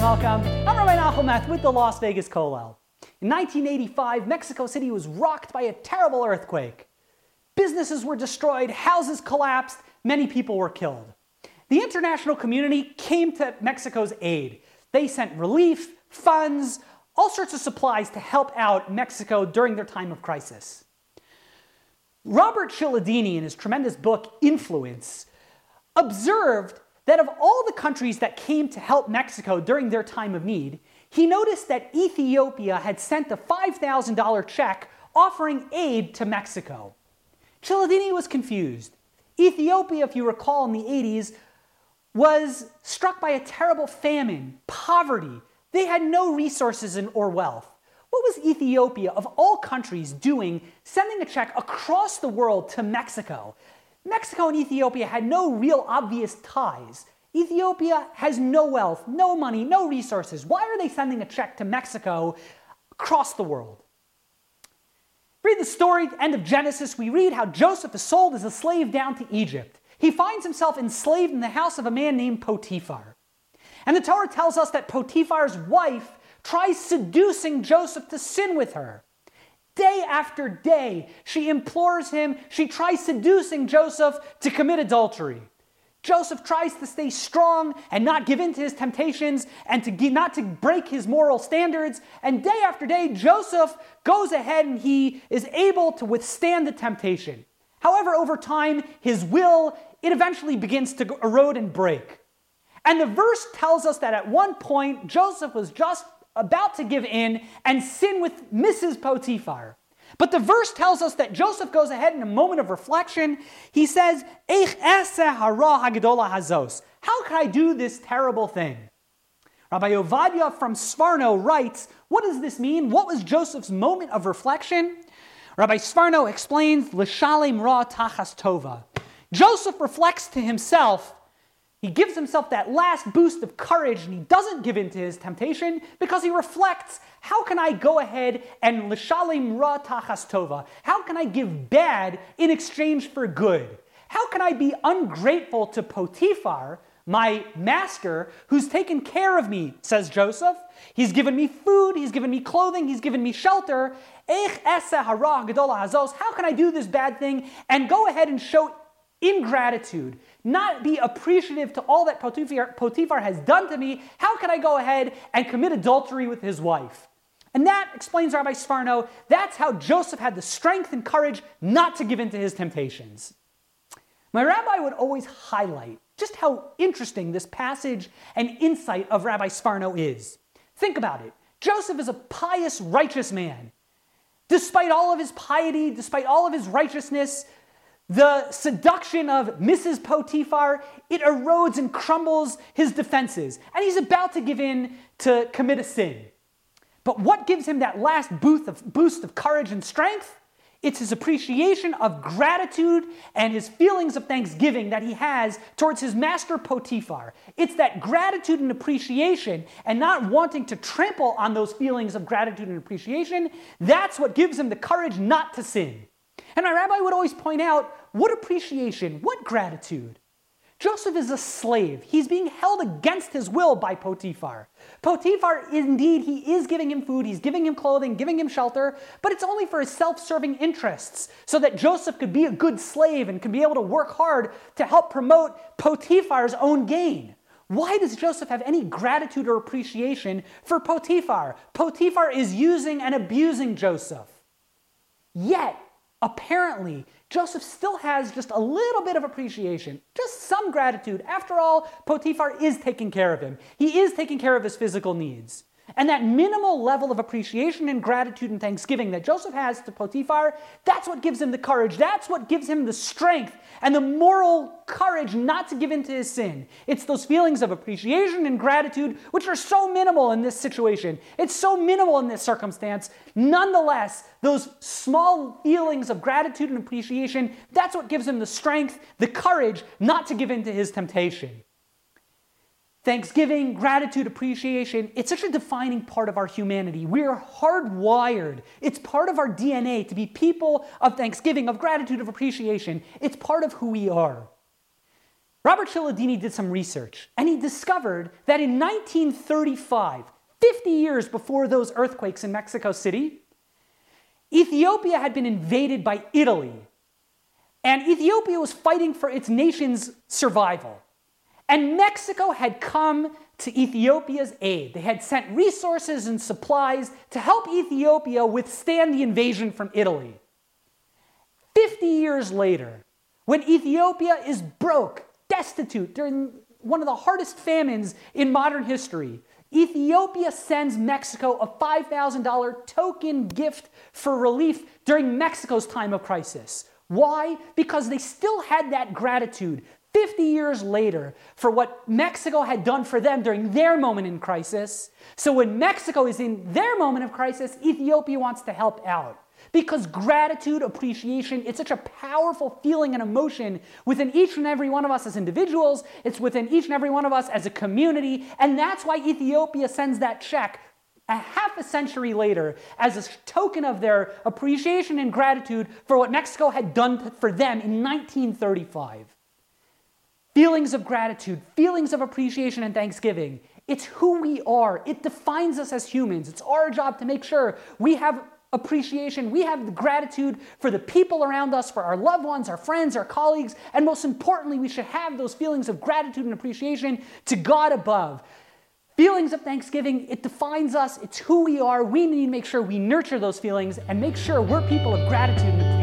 and welcome. I'm Rabbi Nachum with the Las Vegas Kollel. In 1985, Mexico City was rocked by a terrible earthquake. Businesses were destroyed, houses collapsed, many people were killed. The international community came to Mexico's aid. They sent relief, funds, all sorts of supplies to help out Mexico during their time of crisis. Robert Cialdini, in his tremendous book Influence, observed that of all the countries that came to help Mexico during their time of need, he noticed that Ethiopia had sent a $5,000 check offering aid to Mexico. Cialdini was confused. Ethiopia, if you recall in the 80s, was struck by a terrible famine, poverty. They had no resources or wealth. What was Ethiopia, of all countries, doing sending a check across the world to Mexico? Mexico and Ethiopia had no real obvious ties. Ethiopia has no wealth, no money, no resources. Why are they sending a check to Mexico across the world? Read the story, end of Genesis, we read how Joseph is sold as a slave down to Egypt. He finds himself enslaved in the house of a man named Potiphar. And the Torah tells us that Potiphar's wife tries seducing Joseph to sin with her. Day after day, she implores him, she tries seducing Joseph to commit adultery. Joseph tries to stay strong and not give in to his temptations and to not to break his moral standards. And day after day, Joseph goes ahead and he is able to withstand the temptation. However, over time, his will, it eventually begins to erode and break. And the verse tells us that at one point, Joseph was just about to give in and sin with Mrs. Potiphar. But the verse tells us that Joseph goes ahead in a moment of reflection. He says, How can I do this terrible thing? Rabbi Ovadia from Sforno writes, What does this mean? What was Joseph's moment of reflection? Rabbi Sforno explains, L'shalem ra tachas tova. Joseph reflects to himself he gives himself that last boost of courage and he doesn't give in to his temptation because he reflects how can I go ahead and l'shalim ra tachas tova? How can I give bad in exchange for good? How can I be ungrateful to Potiphar, my master, who's taken care of me, says Joseph? He's given me food, he's given me clothing, he's given me shelter. How can I do this bad thing and go ahead and show ingratitude, not be appreciative to all that Potiphar, Potiphar has done to me, how can I go ahead and commit adultery with his wife? And that explains Rabbi Sforno, that's how Joseph had the strength and courage not to give in to his temptations. My rabbi would always highlight just how interesting this passage and insight of Rabbi Sforno is. Think about it. Joseph is a pious, righteous man. Despite all of his piety, despite all of his righteousness, the seduction of Mrs. Potiphar, it erodes and crumbles his defenses, and he's about to give in to commit a sin. But what gives him that last boost of, boost of courage and strength? It's his appreciation of gratitude and his feelings of thanksgiving that he has towards his master Potiphar. It's that gratitude and appreciation and not wanting to trample on those feelings of gratitude and appreciation. That's what gives him the courage not to sin. And my rabbi would always point out what appreciation, what gratitude. Joseph is a slave. He's being held against his will by Potiphar. Potiphar, indeed, he is giving him food, he's giving him clothing, giving him shelter, but it's only for his self serving interests, so that Joseph could be a good slave and could be able to work hard to help promote Potiphar's own gain. Why does Joseph have any gratitude or appreciation for Potiphar? Potiphar is using and abusing Joseph. Yet, apparently, Joseph still has just a little bit of appreciation, just some gratitude. After all, Potiphar is taking care of him, he is taking care of his physical needs. And that minimal level of appreciation and gratitude and thanksgiving that Joseph has to Potiphar, that's what gives him the courage. That's what gives him the strength and the moral courage not to give in to his sin. It's those feelings of appreciation and gratitude, which are so minimal in this situation. It's so minimal in this circumstance. Nonetheless, those small feelings of gratitude and appreciation, that's what gives him the strength, the courage not to give in to his temptation. Thanksgiving, gratitude, appreciation, it's such a defining part of our humanity. We're hardwired. It's part of our DNA to be people of thanksgiving, of gratitude, of appreciation. It's part of who we are. Robert Cialdini did some research and he discovered that in 1935, 50 years before those earthquakes in Mexico City, Ethiopia had been invaded by Italy. And Ethiopia was fighting for its nation's survival. And Mexico had come to Ethiopia's aid. They had sent resources and supplies to help Ethiopia withstand the invasion from Italy. 50 years later, when Ethiopia is broke, destitute, during one of the hardest famines in modern history, Ethiopia sends Mexico a $5,000 token gift for relief during Mexico's time of crisis. Why? Because they still had that gratitude 50 years later for what Mexico had done for them during their moment in crisis. So when Mexico is in their moment of crisis, Ethiopia wants to help out. Because gratitude, appreciation, it's such a powerful feeling and emotion within each and every one of us as individuals, it's within each and every one of us as a community, and that's why Ethiopia sends that check a half a century later as a token of their appreciation and gratitude for what Mexico had done for them in 1935. Feelings of gratitude, feelings of appreciation and thanksgiving. It's who we are. It defines us as humans. It's our job to make sure we have appreciation, we have gratitude for the people around us, for our loved ones, our friends, our colleagues, and most importantly, we should have those feelings of gratitude and appreciation to God above. Feelings of thanksgiving, it defines us, it's who we are. We need to make sure we nurture those feelings and make sure we're people of gratitude.